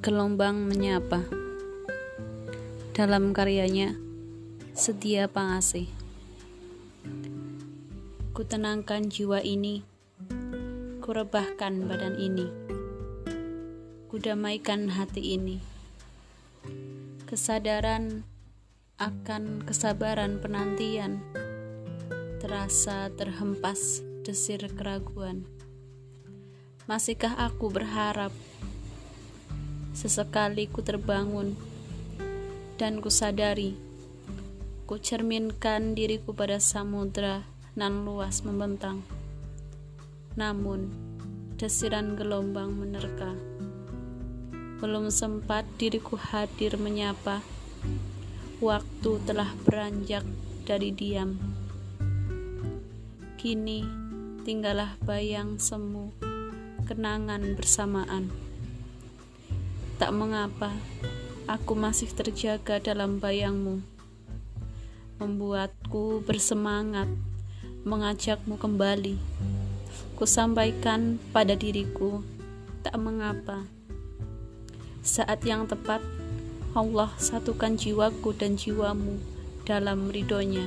Gelombang Menyapa. Dalam karyanya Setia Pangasih Kutenangkan jiwa ini Kurebahkan badan ini. Kudamaikan hati ini. Kesadaran akan kesabaran penantian Terasa terhempas desir keraguan. Masihkah aku berharap Sesekali ku terbangun dan ku sadari ku cerminkan diriku pada samudra nan luas membentang. Namun, desiran gelombang menerka. Belum sempat diriku hadir menyapa. Waktu telah beranjak dari diam. Kini tinggallah bayang semu kenangan bersamaan. Tak mengapa, aku masih terjaga dalam bayangmu, membuatku bersemangat, mengajakmu kembali. Ku sampaikan pada diriku, tak mengapa. Saat yang tepat, Allah satukan jiwaku dan jiwamu dalam ridhonya.